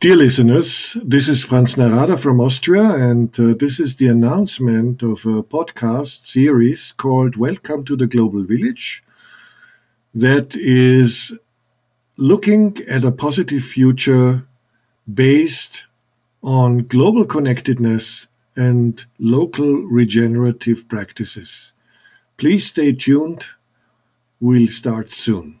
Dear listeners, this is Franz Nahrada from Austria, and uh, this is the announcement of a podcast series called Welcome to the Global Village that is looking at a positive future based on global connectedness and local regenerative practices. Please stay tuned. We'll start soon.